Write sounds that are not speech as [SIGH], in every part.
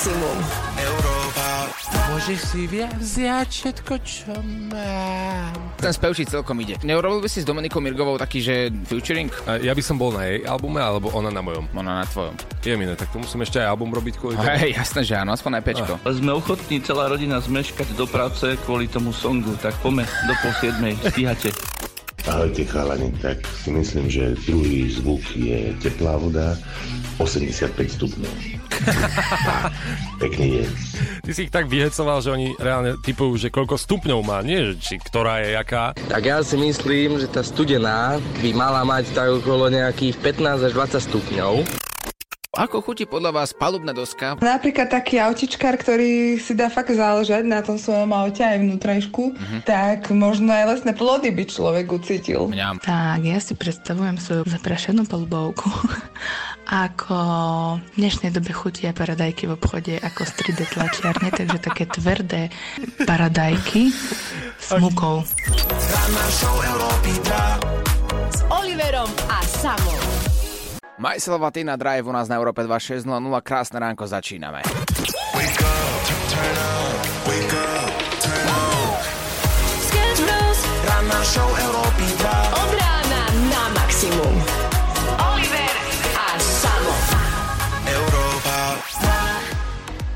maximum. Môžeš si vziať všetko, čo mám. Ten spevčí celkom ide. Neurobil by si s Dominikou Mirgovou taký, že featuring? Ja by som bol na jej albume, alebo ona na mojom. Ona na tvojom. Je mi ne, tak to musím ešte aj album robiť kvôli tomu. Hej, jasné, že áno, aspoň aj pečko. Sme ochotní celá rodina zmeškať do práce kvôli tomu songu, tak pome do pol siedmej, stíhate. Ahojte chalani, tak si myslím, že druhý zvuk je teplá voda, 85 stupňov. [LAUGHS] Pekný deň. Ty si ich tak vyhecoval, že oni reálne typujú, že koľko stupňov má, nie že či ktorá je jaká. Tak ja si myslím, že tá studená by mala mať tak okolo nejakých 15 až 20 stupňov. Ako chutí podľa vás palubná doska? Napríklad taký autičkár, ktorý si dá fakt záležať na tom svojom aute aj vnútrajšku, uh-huh. tak možno aj lesné plody by človek ucítil. Mňam. Tak, ja si predstavujem svoju zaprašenú palubovku [LAUGHS] ako v dnešnej dobe chutia paradajky v obchode ako 3D tlačiarne, takže také tvrdé paradajky s mukou. S Oliverom a Samom. Majselová Tina Drive u nás na Európe 2600. Krásne ránko, začíname. Ranná show Európy 2. Od rána na maximum. Oliver a Samo.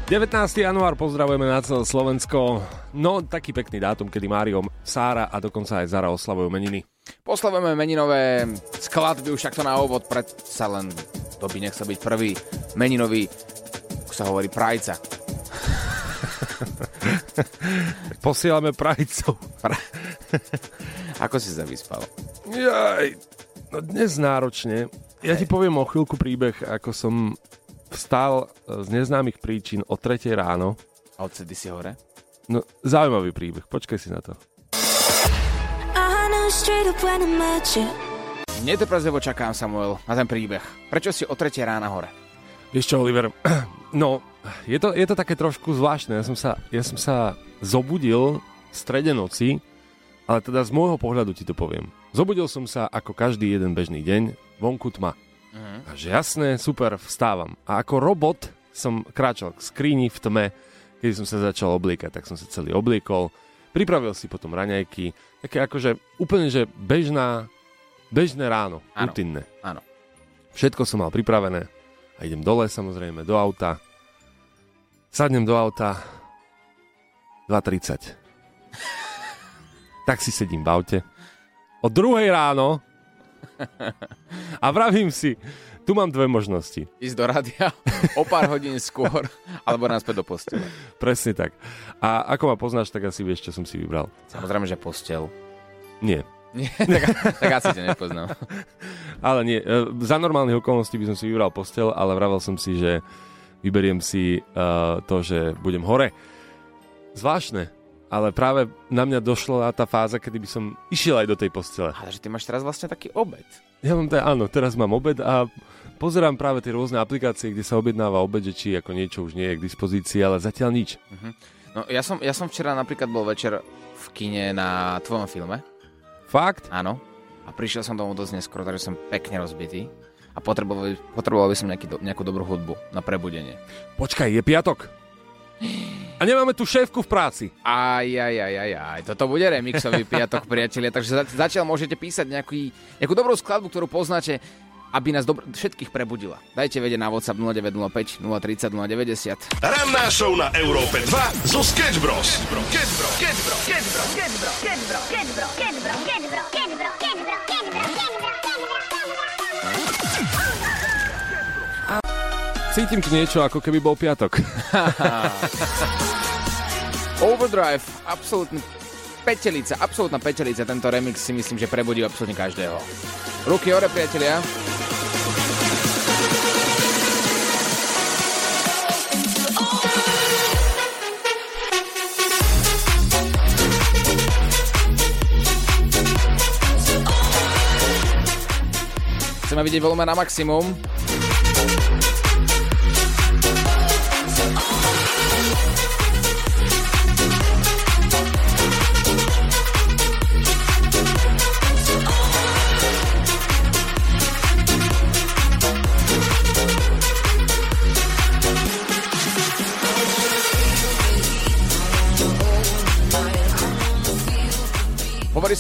19. január pozdravujeme na celé Slovensko. No, taký pekný dátum, kedy Mário, Sára a dokonca aj Zara oslavujú meniny. Poslavujeme meninové skladby už takto na úvod, predsa len to by nechcel byť prvý meninový, ako sa hovorí, prajca. [LAUGHS] Posielame prajcov. Pra- [LAUGHS] ako si sa vyspal? Jaj, no dnes náročne. Ja ti poviem o chvíľku príbeh, ako som vstal z neznámych príčin o 3 ráno. A odsedy si hore? No, zaujímavý príbeh, počkaj si na to. Netrpezlivo čakám, Samuel, na ten príbeh. Prečo si o 3 rána hore? Vieš čo, Oliver, [CLEARS THROAT] no, je to, je to také trošku zvláštne. Ja som sa, ja som sa zobudil v strede noci, ale teda z môjho pohľadu ti to poviem. Zobudil som sa ako každý jeden bežný deň, vonku tma. Uh-huh. A že jasné, super, vstávam. A ako robot som kráčal k skríni v tme, keď som sa začal obliekať, tak som sa celý obliekol. Pripravil si potom raňajky, také akože úplne, že bežná, bežné ráno, Áno. rutinné. Áno. Všetko som mal pripravené a idem dole samozrejme do auta. Sadnem do auta 2.30. tak si sedím v aute. O druhej ráno a vravím si, tu mám dve možnosti. Ísť do rádia o pár hodín skôr, alebo naspäť do postele. Presne tak. A ako ma poznáš, tak asi vieš, čo som si vybral. Samozrejme, že postel. Nie. Nie, tak, tak asi ťa nepoznám. Ale nie, e, za normálnych okolností by som si vybral postel, ale vravel som si, že vyberiem si uh, to, že budem hore. Zvláštne, ale práve na mňa došla tá fáza, kedy by som išiel aj do tej postele. Ale že ty máš teraz vlastne taký obed. Ja mám teda, áno, teraz mám obed a pozerám práve tie rôzne aplikácie, kde sa objednáva obed, že či ako niečo už nie je k dispozícii, ale zatiaľ nič. Uh-huh. No ja som, ja som včera napríklad bol večer v kine na tvojom filme. Fakt? Áno. A prišiel som domov dosť neskoro, takže som pekne rozbitý. A potreboval, potreboval by som nejaký, do, nejakú dobrú hudbu na prebudenie. Počkaj, je piatok. [GASPS] A nemáme tu šéfku v práci. Aj, aj, aj, aj, aj. Toto bude remixový piatok, priatelia. Takže za, zatiaľ môžete písať nejaký, nejakú dobrú skladbu, ktorú poznáte, aby nás dobr- všetkých prebudila. Dajte vedieť na WhatsApp 0905 030 090. Ranná show na Európe 2 zo Sketch Bros. Sketch Bros. Sketch Bros. Sketch Bros. Sketch Bro, Sketch Bro, Sketch Bro, Sketch Bro, Cítim tu niečo, ako keby bol piatok. [LAUGHS] Overdrive, absolútne petelica, absolútna petelica. Tento remix si myslím, že prebudí absolútne každého. Ruky hore, priatelia. Chceme vidieť volumen na maximum. Thank you.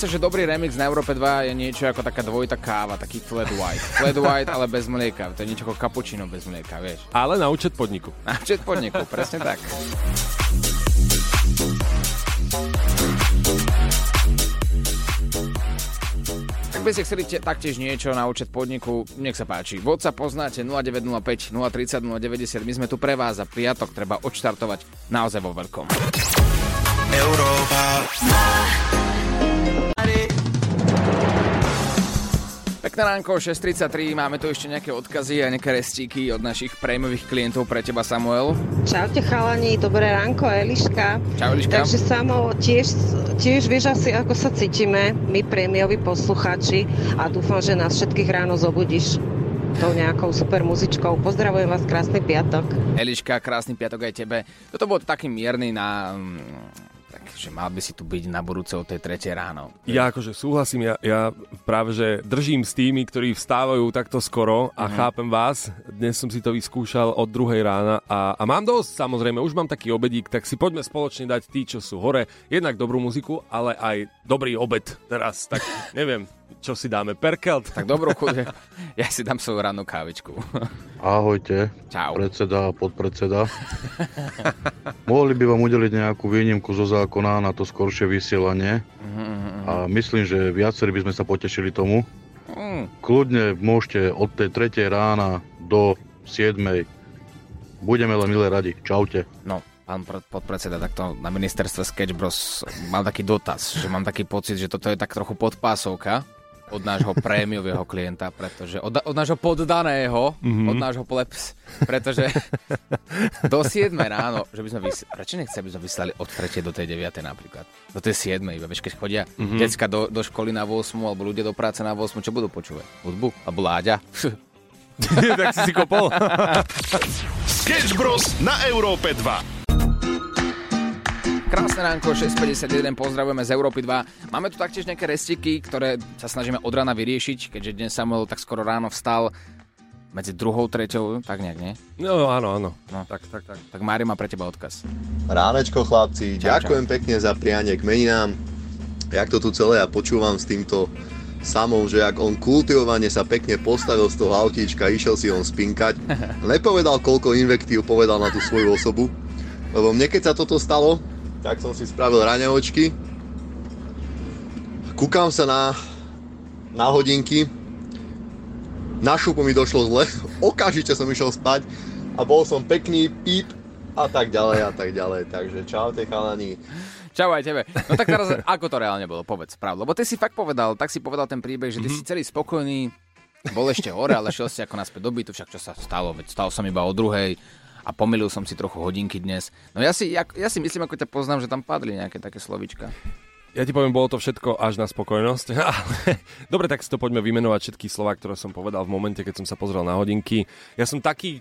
Sa, že dobrý remix na Európe 2 je niečo ako taká dvojitá káva, taký flat white. Flat white, ale bez mlieka. To je niečo ako cappuccino bez mlieka, vieš. Ale na účet podniku. Na účet podniku, presne tak. By ste chceli te- taktiež niečo na účet podniku, nech sa páči. Vodca poznáte 0905 030 090. My sme tu pre vás a piatok treba odštartovať naozaj vo veľkom. Európa. Pekné ránko, 6.33, máme tu ešte nejaké odkazy a nejaké restíky od našich prémových klientov pre teba, Samuel. Čaute chalani, dobré ránko, Eliška. Čau, Eliška. Takže Samo, tiež, tiež vieš asi, ako sa cítime, my prémioví poslucháči a dúfam, že nás všetkých ráno zobudíš tou nejakou super muzičkou. Pozdravujem vás, krásny piatok. Eliška, krásny piatok aj tebe. Toto bol taký mierny na... Takže mal by si tu byť na budúce o tej tretej ráno. Ja akože súhlasím, ja, ja práve že držím s tými, ktorí vstávajú takto skoro a Mhm. chápem vás. Dnes som si to vyskúšal od druhej rána a, a mám dosť, samozrejme, už mám taký obedík, tak si poďme spoločne dať tí, čo sú hore. Jednak dobrú muziku, ale aj dobrý obed teraz. Tak neviem, čo si dáme. Perkelt? Tak dobrú chuť. [LAUGHS] Ja si dám svoju rannú kávičku. Ahojte, Čau. predseda a podpredseda. [LAUGHS] Mohli by vám udeliť nejakú výnimku zo zákona na to skoršie vysielanie a myslím, že viacerí by sme sa potešili tomu. Mm. Kľudne môžete od tej 3. rána do 7. Budeme len milé radi. Čaute. No, pán pr- podpredseda, takto na ministerstve Sketch Bros mal taký dotaz, že mám taký pocit, že toto je tak trochu podpásovka od nášho prémiového klienta, pretože od, od nášho poddaného, Mhm. mm-hmm. od nášho plebs, pretože [LAUGHS] do 7 ráno, že by sme vys- prečo nechce, aby sme vyslali od 3. do tej 9. napríklad? Do tej 7. iba, vieš, keď chodia Mhm. mm-hmm. decka do, do školy na 8. alebo ľudia do práce na 8. Čo budú počúvať? Hudbu? Alebo Láďa? [LAUGHS] tak si si kopol. [LAUGHS] Sketch Bros. na Európe 2. Krásne ránko, 6.51, pozdravujeme z Európy 2. Máme tu taktiež nejaké restiky, ktoré sa snažíme od rána vyriešiť, keďže dnes Samuel tak skoro ráno vstal medzi druhou, treťou, tak nejak, nie? No áno, áno. No. Tak, tak, tak. Tak Mário má pre teba odkaz. Ránečko chlapci, Čau, ďakujem pekne za prianie k meninám. Jak to tu celé ja počúvam s týmto samou, že ak on kultivovane sa pekne postavil z toho autíčka, išiel si on spinkať. [LAUGHS] Nepovedal, koľko invektív povedal na tú svoju osobu. Lebo mne keď sa toto stalo, tak som si spravil raňočky. Kúkam sa na, na hodinky. Na šupu mi došlo zle. [LAUGHS] Okamžite som išiel spať a bol som pekný píp a tak ďalej a tak ďalej. Takže čaute chalani. Čau aj tebe. No tak teraz, [LAUGHS] ako to reálne bolo? Povedz pravdu. Lebo ty si fakt povedal, tak si povedal ten príbeh, že ty si celý spokojný, bol ešte hore, ale šiel si ako naspäť do bytu, však čo sa stalo, veď stal som iba o druhej a pomýlil som si trochu hodinky dnes. No ja si, ja, ja si myslím, ako ťa poznám, že tam padli nejaké také slovička. Ja ti poviem, bolo to všetko až na spokojnosť. [LAUGHS] Dobre, tak si to poďme vymenovať všetky slova, ktoré som povedal v momente, keď som sa pozrel na hodinky. Ja som taký...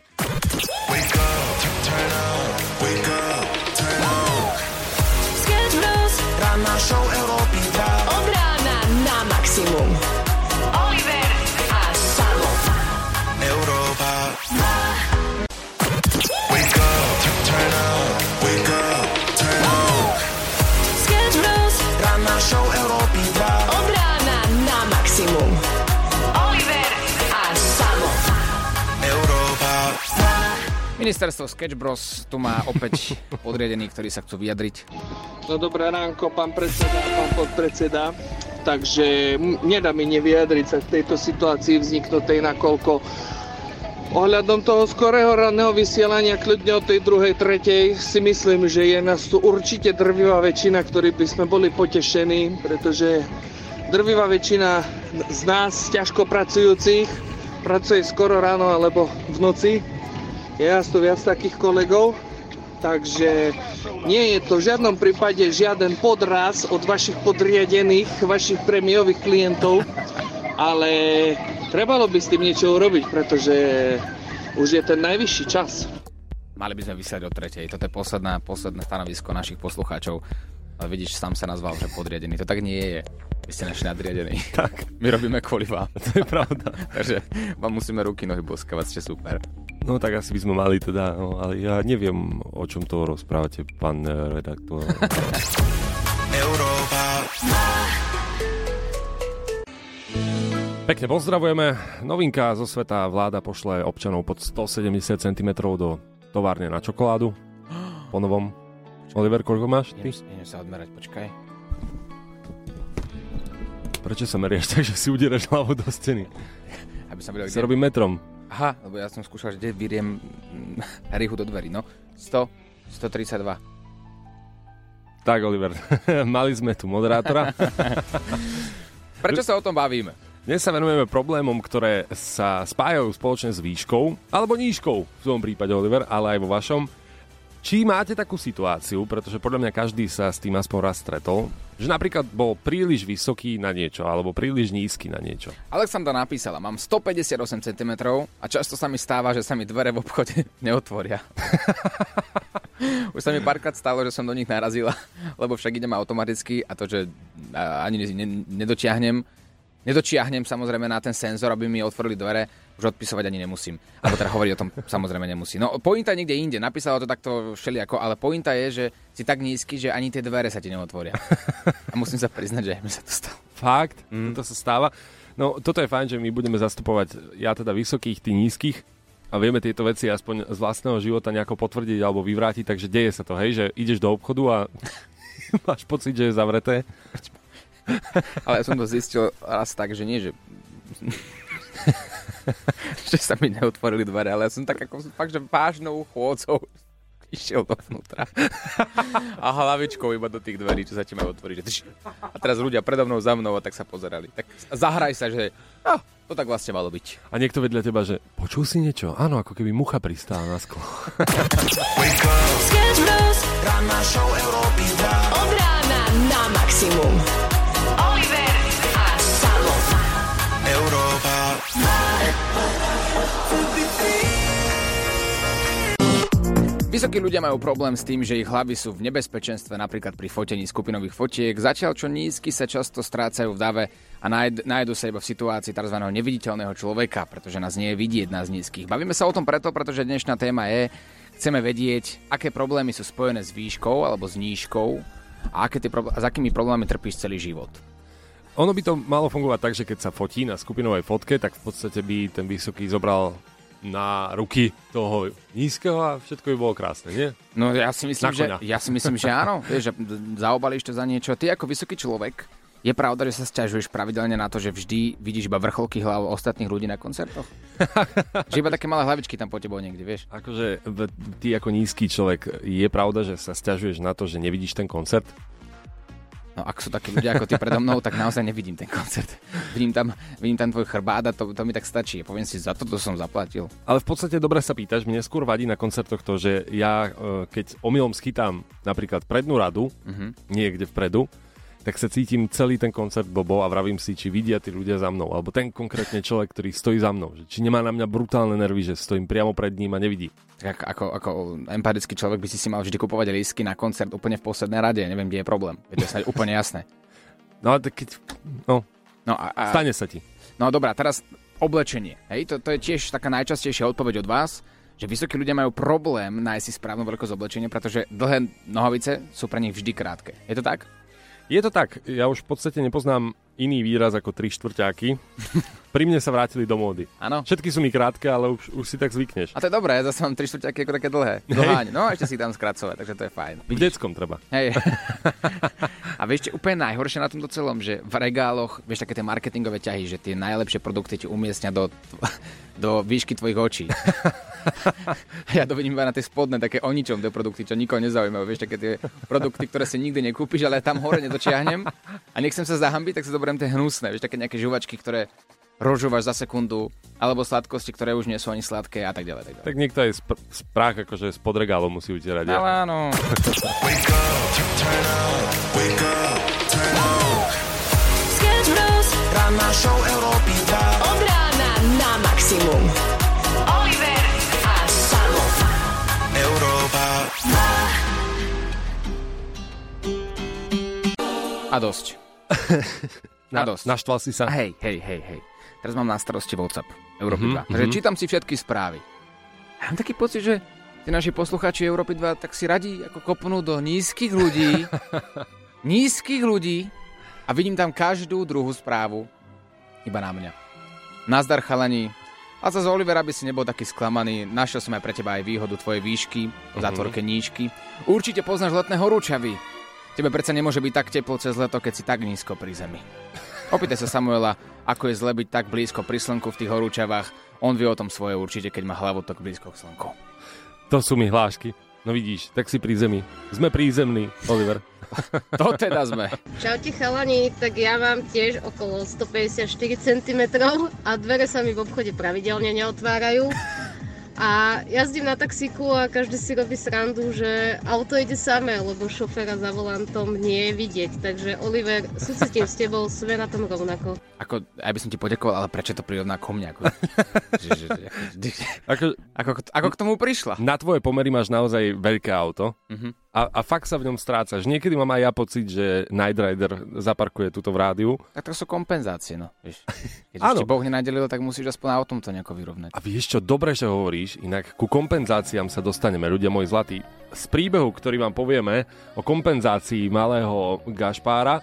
Sketch Ministerstvo Sketch Bros tu má opäť [LAUGHS] podriadených, ktorí sa chcú vyjadriť. No dobré ránko, pán predseda, pán podpredseda. Takže nedá mi nevyjadriť sa k tejto situácii vzniknutej, nakoľko ohľadom toho skorého ranného vysielania kľudne od tej druhej, tretej si myslím, že je nás tu určite drvivá väčšina, ktorí by sme boli potešení, pretože drvivá väčšina z nás ťažko pracujúcich pracuje skoro ráno alebo v noci. Je nás tu viac takých kolegov, takže nie je to v žiadnom prípade žiaden podraz od vašich podriadených, vašich prémiových klientov, ale trebalo by s tým niečo urobiť, pretože už je ten najvyšší čas. Mali by sme vysielať o tretej. Toto je posledná, posledné stanovisko našich poslucháčov. Vidíš, sám sa nazval, že podriadený. To tak nie je. Vy ste naši nadriadení. [LAUGHS] Tak. My robíme kvôli vám. [LAUGHS] To je pravda. Takže vám musíme ruky, nohy boskavať, ste super. No tak asi by sme mali teda, no, ale ja neviem, o čom to rozprávate, pán eh, redaktor. [LAUGHS] Európa. Pekne pozdravujeme. Novinka zo sveta vláda pošle občanov pod 170 cm do továrne na čokoládu. Po novom. Oliver, koľko máš ty? Idem sa odmerať, počkaj. Prečo sa meriaš [LAUGHS] tak, že si udieraš hlavu do steny? Aby som vedel, Sa robím metrom. Aha, lebo ja som skúšal, že kde vyriem mm, [LAUGHS] rýchu do dverí. No, 100, 132. Tak, Oliver, [LAUGHS] mali sme tu moderátora. Prečo sa o tom bavíme? Dnes sa venujeme problémom, ktoré sa spájajú spoločne s výškou, alebo nížkou v svojom prípade, Oliver, ale aj vo vašom. Či máte takú situáciu, pretože podľa mňa každý sa s tým aspoň raz stretol, že napríklad bol príliš vysoký na niečo, alebo príliš nízky na niečo. Alexandra napísala, mám 158 cm a často sa mi stáva, že sa mi dvere v obchode [LAUGHS] neotvoria. [LAUGHS] Už sa mi párkrát stalo, že som do nich narazila, [LAUGHS] lebo však idem automaticky a to, že ani ne, nedotiahnem, nedočiahnem samozrejme na ten senzor, aby mi otvorili dvere, už odpisovať ani nemusím. Alebo teda hovoriť o tom [LAUGHS] samozrejme nemusí. No pointa niekde inde, napísala to takto všelijako, ale pointa je, že si tak nízky, že ani tie dvere sa ti neotvoria. [LAUGHS] A musím sa priznať, že mi sa to stalo. Fakt? Mm. To sa stáva. No, toto je fajn, že my budeme zastupovať ja teda vysokých, ty nízkych a vieme tieto veci aspoň z vlastného života nejako potvrdiť alebo vyvrátiť, takže deje sa to, hej, že ideš do obchodu a [LAUGHS] máš pocit, že je zavreté. [LAUGHS] Ale ja som to zistil raz tak, že nie, že [LAUGHS] že sa mi neotvorili dvere, ale ja som tak ako fakt, že vážnou chôdzou [LAUGHS] išiel dovnútra. A hlavičkou iba do tých dverí, čo sa ti majú otvoriť. A teraz ľudia predo mnou, za mnou a tak sa pozerali. Tak zahraj sa, že no, to tak vlastne malo byť. A niekto vedľa teba, že počul si niečo? Áno, ako keby mucha pristála na sklo. Sketch Bros. Ranná show Európy 2. Od rána na maximum. Vysokí ľudia majú problém s tým, že ich hlavy sú v nebezpečenstve napríklad pri fotení skupinových fotiek, zatiaľ čo nízky sa často strácajú v dave a nájd- nájdu sa iba v situácii tzv. neviditeľného človeka, pretože nás nie je vidieť nás nízkych. Bavíme sa o tom preto, pretože dnešná téma je, chceme vedieť, aké problémy sú spojené s výškou alebo s nížkou a aké tie probl- a s akými problémami trpíš celý život. Ono by to malo fungovať tak, že keď sa fotí na skupinovej fotke, tak v podstate by ten vysoký zobral na ruky toho nízkeho a všetko by bolo krásne, nie? No ja si myslím, že, ja si myslím, že áno. [LAUGHS] Vieš, že zaobalíš to za niečo. Ty ako vysoký človek, je pravda, že sa sťažuješ pravidelne na to, že vždy vidíš iba vrcholky hlav ostatných ľudí na koncertoch? [LAUGHS] že iba také malé hlavičky tam po tebou niekde, vieš? Akože ty ako nízky človek, je pravda, že sa stiažuješ na to, že nevidíš ten koncert? No ak sú takí ľudia ako ty predo mnou, tak naozaj nevidím ten koncert. Vidím tam, vidím tam tvoj chrbát a to, to mi tak stačí. Poviem si, za toto som zaplatil. Ale v podstate dobre sa pýtaš, mne skôr vadí na koncertoch to, že ja e, keď omylom schytám napríklad prednú radu, Mhm. niekde vpredu, tak sa cítim celý ten koncert blbo a vravím si, či vidia tí ľudia za mnou, alebo ten konkrétne človek, ktorý stojí za mnou, že či nemá na mňa brutálne nervy, že stojím priamo pred ním a nevidí. Tak ako, ako, empatický človek by si si mal vždy kupovať lístky na koncert úplne v poslednej rade. Neviem, kde je problém. Je to snáď úplne jasné. [LAUGHS] No ale tak keď... No, No a, a, stane sa ti. No dobrá, teraz oblečenie. Hej, to, to je tiež taká najčastejšia odpoveď od vás, že vysokí ľudia majú problém nájsť si správnu veľkosť oblečenia, pretože dlhé nohavice sú pre nich vždy krátke. Je to tak? Je to tak, ja už v podstate nepoznám iný výraz ako tri štvrťáky. Pri mne sa vrátili do módy. Áno. Všetky sú mi krátke, ale už, už si tak zvykneš. A to je dobré, ja zase mám tri štvrťaky ako také dlhé. Dlháň. No a ešte si tam skracovať, takže to je fajn. V deckom treba. Hej. [LAUGHS] A vieš, čo úplne najhoršie na tomto celom, že v regáloch, vieš, také tie marketingové ťahy, že tie najlepšie produkty ti umiestnia do, [LAUGHS] do výšky tvojich očí. [LAUGHS] ja to vidím iba na tie spodné, také o ničom, tie produkty, čo nikoho nezaujímajú. Vieš, také tie produkty, ktoré si nikdy nekúpiš, ale tam hore nedočiahnem. A nechcem sa zahambiť, tak si zoberiem tie hnusné, vieš, také nejaké žuvačky, ktoré rožovaš za sekundu, alebo sladkosti, ktoré už nie sú ani sladké a tak ďalej. Tak ďalej. Tak niekto aj spr- sprách akože spod regálov musí utierať. Ale ja. áno. Ranná show Európy 2. Od rána na maximum. Oliver a Salo. Európa. A dosť. Na, dosť. naštval si sa? Hej, hej, hej, hej. Teraz mám na starosti WhatsApp Európy Mhm, 2. Takže čítam si všetky správy. Ja mám taký pocit, že tí naši poslucháči Európy 2 tak si radí ako kopnú do nízkych ľudí. [LAUGHS] nízkych ľudí. A vidím tam každú druhú správu iba na mňa. Nazdar chalani. A zase Oliver, aby si nebol taký sklamaný, našiel som aj pre teba aj výhodu tvojej výšky, v zátvorke níčky. Určite poznáš letné horúčavy. Tebe predsa nemôže byť tak teplo cez leto, keď si tak nízko pri zemi. Opýtaj sa Samuela, ako je zle byť tak blízko pri slnku v tých horúčavách. On vie o tom svoje určite, keď má hlavu tak blízko k slnku. To sú mi hlášky. No vidíš, tak si pri zemi. Sme prízemní, Oliver. [LAUGHS] To teda sme. Čaute chalani, tak ja mám tiež okolo 154 cm a dvere sa mi v obchode pravidelne neotvárajú. A jazdím na taxíku a každý si robí srandu, že auto ide samé, lebo šoféra za volantom nie je vidieť. Takže Oliver, súcitím s tebou, sme na tom rovnako. Ako, aj by som ti poďakoval, ale prečo to prirovná ko mňa? Ako, [LAUGHS] že, že, že, Ako, ako, ako k tomu prišla? na tvoje pomery máš naozaj veľké auto Mhm. A, a fakt sa v ňom strácaš. Niekedy mám aj ja pocit, že Night Rider zaparkuje túto v rádiu. Tak to sú kompenzácie, no. Vieš. Keď ešte Boh nenadelil, tak musíš aspoň na autom to nejako vyrovnať. A vieš čo, dobre, že hovoríš, inak ku kompenzáciám sa dostaneme, ľudia moji zlatí. Z príbehu, ktorý vám povieme o kompenzácii malého Gašpára,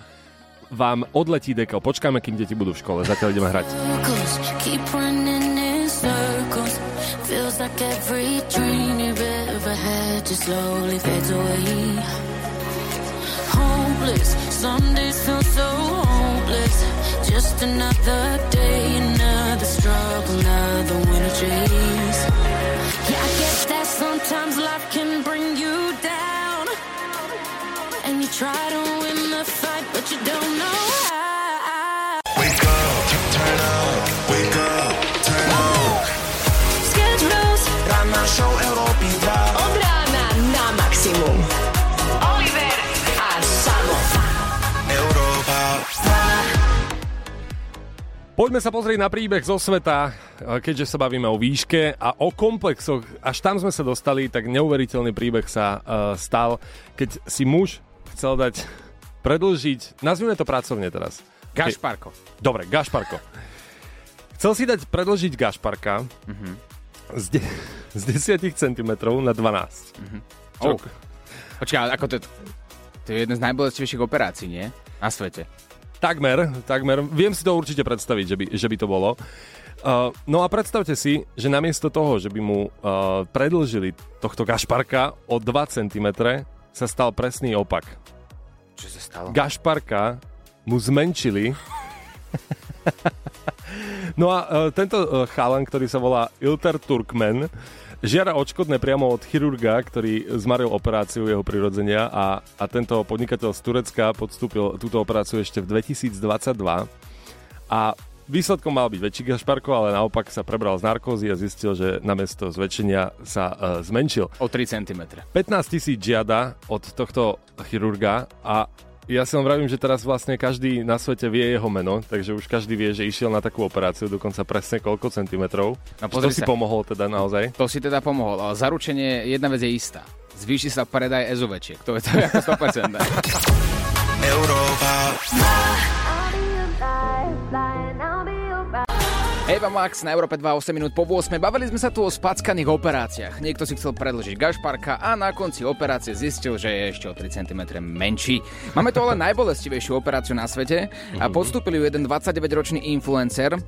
vám odletí dekel. Počkáme, kým deti budú v škole, zatiaľ ideme hrať. circles, keep running in circles. Feels like every dream slowly fades away. Hopeless, some days feel so hopeless. Just another day, another struggle, another winter chase. Yeah, I get that sometimes life can bring you down. And you try to win the fight, but you don't know how. Poďme sa pozrieť na príbeh zo sveta, keďže sa bavíme o výške a o komplexoch. Až tam sme sa dostali, tak neuveriteľný príbeh sa uh, stal, keď si muž chcel dať predlžiť, nazvime to pracovne teraz. Gašparko. Dobre, Gašparko. Chcel si dať predlžiť Gašparka Mhm. z, de- z 10 cm na 12. Oh. Počkaj, ako to, to je jedna z najbolestivejších operácií, nie? Na svete. Takmer, takmer. Viem si to určite predstaviť, že by, že by to bolo. Uh, no a predstavte si, že namiesto toho, že by mu uh, predlžili tohto Gašparka o 2 cm, sa stal presný opak. Čo sa stalo? Gašparka mu zmenšili. [LAUGHS] no a uh, tento uh, chalan, ktorý sa volá Ilter Turkmen, žiara odškodné priamo od chirurga, ktorý zmaril operáciu jeho prirodzenia a, a tento podnikateľ z Turecka podstúpil túto operáciu ešte v 2022 a výsledkom mal byť väčší Gašparko, ale naopak sa prebral z narkózy a zistil, že namiesto zväčšenia sa uh, zmenšil. O 3 cm. 15 tisíc žiada od tohto chirurga a ja si len vravím, že teraz vlastne každý na svete vie jeho meno, takže už každý vie, že išiel na takú operáciu, dokonca presne koľko centimetrov. No to si pomohol teda naozaj. To si teda pomohol, ale zaručenie, jedna vec je istá. Zvýši sa predaj ezovečiek, to je to [LAUGHS] ako 100%. Európa Eva Max na Európe 2, 8 minút po 8. Bavili sme sa tu o spackaných operáciách. Niekto si chcel predlžiť gašparka a na konci operácie zistil, že je ešte o 3 cm menší. Máme tu ale [LAUGHS] najbolestivejšiu operáciu na svete a podstúpil ju jeden 29-ročný influencer.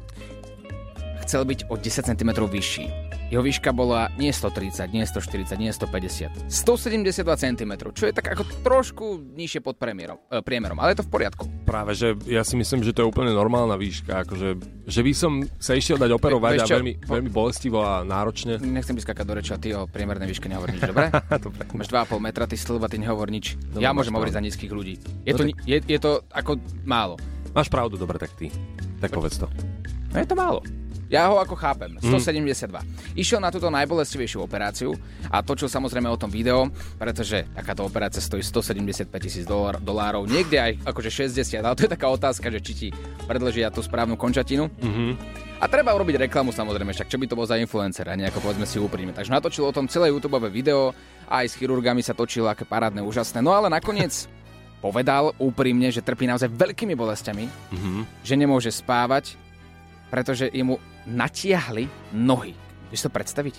Chcel byť o 10 cm vyšší. Jeho výška bola nie 130, nie 140, nie 150. 172 cm, čo je tak ako trošku nižšie pod premiérom, e, priemerom, ale je to v poriadku. Práve, že ja si myslím, že to je úplne normálna výška, akože, že by som sa išiel dať operovať Vieš a veľmi, veľmi bolestivo a náročne. Nechcem byť skakať do reči a ty o priemernej výške nehovor nič, [LAUGHS] dobre? dobre. Máš 2,5 metra, ty stĺba, ty nehovor nič. Dobre, ja môžem hovoriť za nízkych ľudí. Je, No to, tak- je, je to ako málo. Máš pravdu, dobre, tak ty. Tak povedz to. No je to málo. Ja ho ako chápem. Mm. 172. Išiel na túto najbolestivejšiu operáciu a točil samozrejme o tom video, pretože takáto operácia stojí 175 tisíc dolár, dolárov, niekde aj akože 60, ale to je taká otázka, že či ti predlžia tú správnu končatinu. Mhm. A treba urobiť reklamu samozrejme, však čo by to bol za influencer a nejako povedzme si úprimne. Takže natočil o tom celé YouTube video, aj s chirurgami sa točilo, aké parádne, úžasné. No ale nakoniec povedal úprimne, že trpí naozaj veľkými bolestiami, Mhm. že nemôže spávať, pretože jemu natiahli nohy. Vieš to predstaviť?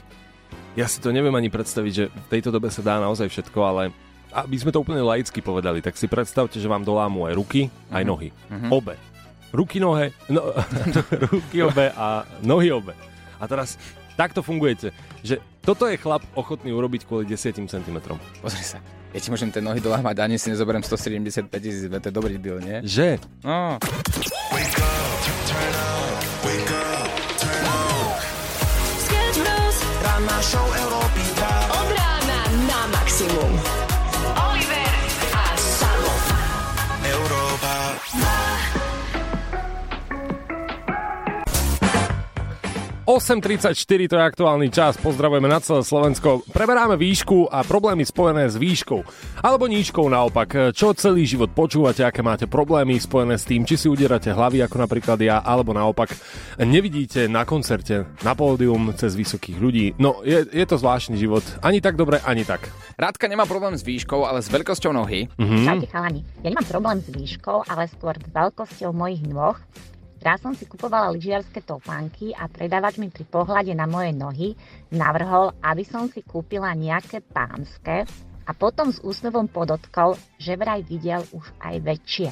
Ja si to neviem ani predstaviť, že v tejto dobe sa dá naozaj všetko, ale aby sme to úplne laicky povedali, tak si predstavte, že vám dolámu aj ruky, aj Mhm. nohy. Mhm. Obe. ruky nohe, no, [LAUGHS] ruky obe a nohy obe. A teraz takto fungujete, že toto je chlap ochotný urobiť kvôli 10 cm. Pozri sa. Ja ti môžem tie nohy dolámať, ani si nezoberiem 175 tisíc, to je dobrý deal, nie? Že? No. Sketch Ranná show Európy 2. Od rána na maximum. Oliver a Samo. Európa 8.34 to je aktuálny čas, pozdravujeme na celé Slovensko. Preberáme výšku a problémy spojené s výškou. Alebo nížkou naopak. Čo celý život počúvate, aké máte problémy spojené s tým, či si udierate hlavy ako napríklad ja, alebo naopak nevidíte na koncerte, na pódium cez vysokých ľudí. No, je, je to zvláštny život. Ani tak dobre, ani tak. Rádka nemá problém s výškou, ale s veľkosťou nohy. Mhm. Čaute chalani. Ja nemám problém s výškou, ale skôr s veľkosťou mojich nôh. Raz som si kupovala lyžiarske topánky a predávač mi pri pohľade na moje nohy navrhol, aby som si kúpila nejaké pánske a potom s úsmevom podotkol, že vraj videl už aj väčšie.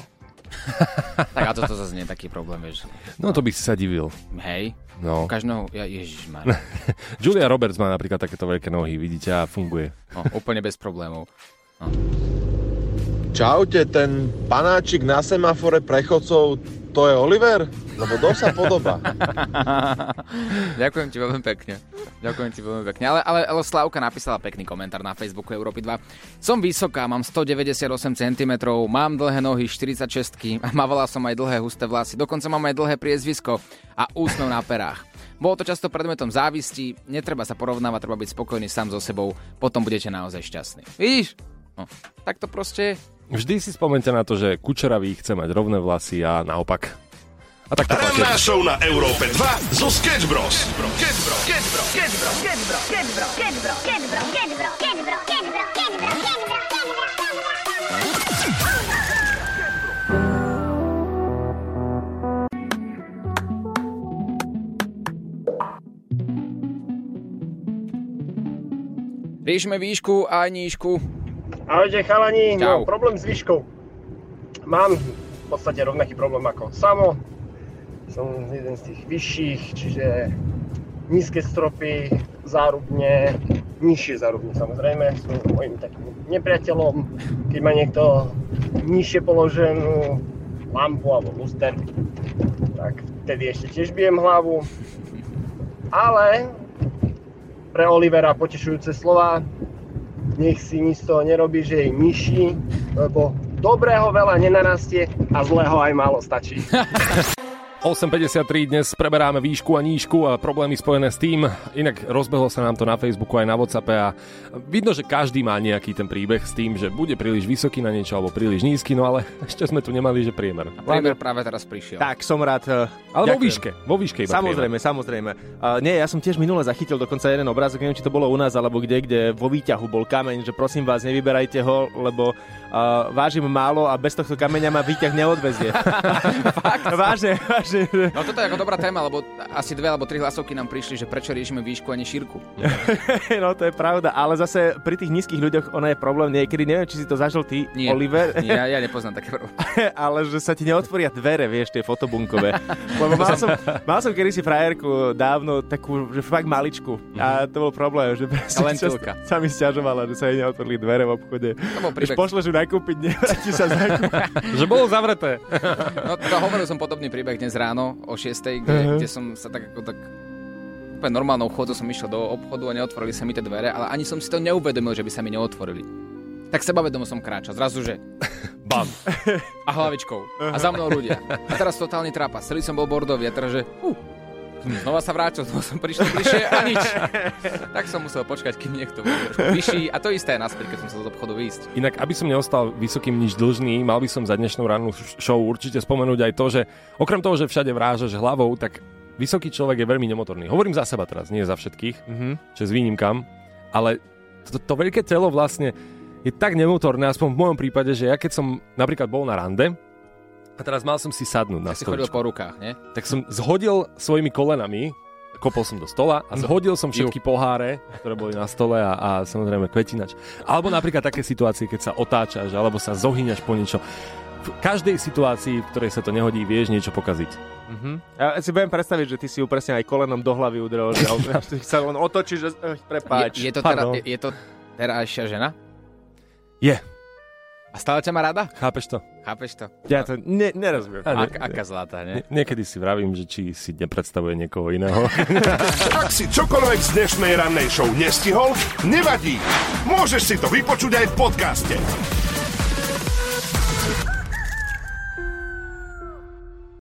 [LAUGHS] Tak a toto zase nie je taký problém, vieš. No to by si sa divil. Hej. No. Každého, ja, ježišmar. [LAUGHS] Julia Roberts má napríklad takéto veľké nohy, vidíte, a funguje. No, úplne bez problémov. Čaute, ten panáčik na semafore prechodcov, to je Oliver? Lebo dosť sa podoba. [LAUGHS] Ďakujem ti veľmi pekne. Ďakujem ti veľmi pekne. Ale, ale, ale Slavka napísala pekný komentár na Facebooku Európy 2. Som vysoká, mám 198 cm, mám dlhé nohy 46 a [LAUGHS] mávala som aj dlhé husté vlasy. Dokonca mám aj dlhé priezvisko a úsmev na perách. Bolo to často predmetom závisti, netreba sa porovnávať, treba byť spokojný sám so sebou, potom budete naozaj šťastní. Vidíš? No, tak to proste. Vždy si spomente na to, že kučeravý chce mať rovné vlasy a naopak. A tak to Ranná show na Európe 2 zo Sketch Bros. Riešime výšku a nížku Ahojte chalani, Čau. no problém s výškou. Mám v podstate rovnaký problém ako Samo. Som jeden z tých vyšších, čiže nízke stropy, zárubne, nižšie zárubne samozrejme, sú mojim takým nepriateľom. Keď má niekto nižšie položenú lampu alebo luster, tak vtedy ešte tiež bijem hlavu. Ale pre Olivera potešujúce slova, nech si nič z toho nerobí, že je nižší, lebo dobrého veľa nenarastie a zlého aj málo stačí. [LAUGHS] 8.53 dnes preberáme výšku a nížku a problémy spojené s tým. Inak rozbehlo sa nám to na Facebooku aj na Whatsappe a vidno, že každý má nejaký ten príbeh s tým, že bude príliš vysoký na niečo alebo príliš nízky, no ale [LAUGHS] ešte sme tu nemali, že priemer. Priemer práve teraz prišiel. Tak, som rád. eh, Ale vo výške, vo výške iba Samozrejme, samozrejme. Uh, nie, ja som tiež minule zachytil dokonca jeden obrázok, neviem, či to bolo u nás alebo kde, kde vo výťahu bol kameň, že prosím vás, nevyberajte ho, lebo uh, vážim málo a bez tohto kameňa ma výťah neodvezie. [LAUGHS] [LAUGHS] vážne, vážne. No toto je ako dobrá téma, lebo asi dve alebo tri hlasovky nám prišli, že prečo riešime výšku a nie šírku. [LAUGHS] no to je pravda, ale zase pri tých nízkych ľuďoch ono je problém niekedy, neviem, či si to zažil ty, Nie. Oliver, Nie, ja, ja nepoznám také problémy. [LAUGHS] ale že sa ti neotvoria dvere, vieš, tie fotobunkové. [LAUGHS] Lebo mal som, mal som kedysi frajerku dávno, takú, že fakt maličku. A to bol problém, že Lentilka. sa, mi stiažovala, že sa jej neotvorili dvere v obchode. To bol Už príbeh. pošleš ju nakúpiť, nevráti sa z nákupu. že bolo zavreté. No to hovoril som podobný príbeh dnes ráno o 6, kde, Mhm. kde som sa tak ako tak úplne normálnou chodzou som išiel do obchodu a neotvorili sa mi tie dvere, ale ani som si to neuvedomil, že by sa mi neotvorili. Tak sebavedomo som kráčal, zrazu, že [LAUGHS] bam a hlavičkou a za mnou ľudia. A teraz totálny trápas, celý som bol bordový a teraz, že uh, znova sa vrátil, znova som prišiel bližšie a nič. [LAUGHS] tak som musel počkať, kým niekto bude trošku vyšší a to isté naspäť, keď som sa z obchodu výjsť. Inak, aby som neostal vysokým nič dlžný, mal by som za dnešnou rannú show určite spomenúť aj to, že okrem toho, že všade vrážaš hlavou, tak vysoký človek je veľmi nemotorný. Hovorím za seba teraz, nie za všetkých, mm-hmm. čo s výnimkám, ale to, to veľké telo vlastne je tak nemotorné, aspoň v mojom prípade, že ja keď som napríklad bol na rande a teraz mal som si sadnúť na Si chodil stoličku, po rukách, nie? tak som zhodil svojimi kolenami, kopol som do stola a zhodil som všetky poháre, ktoré boli na stole a, a samozrejme kvetinač. Alebo napríklad také situácie, keď sa otáčaš alebo sa zohyňaš po niečo. v každej situácii, v ktorej sa to nehodí, vieš niečo pokaziť. Mhm. Ja si budem predstaviť, že ty si ju presne aj kolenom do hlavy udrel, že [LAUGHS] sa len otočí, že prepáč. Je, je, to teda, je, je to terajšia žena? Je. A stále ťa má rada? Chápeš to? Chápeš to? Ja to ne, nerozumiem. Ak, aká zlatá, ne? Nie, niekedy si vravím, že či si nepredstavuje niekoho iného. [LAUGHS] Ak si čokoľvek z dnešnej rannej show nestihol, nevadí. Môžeš si to vypočuť aj v podcaste.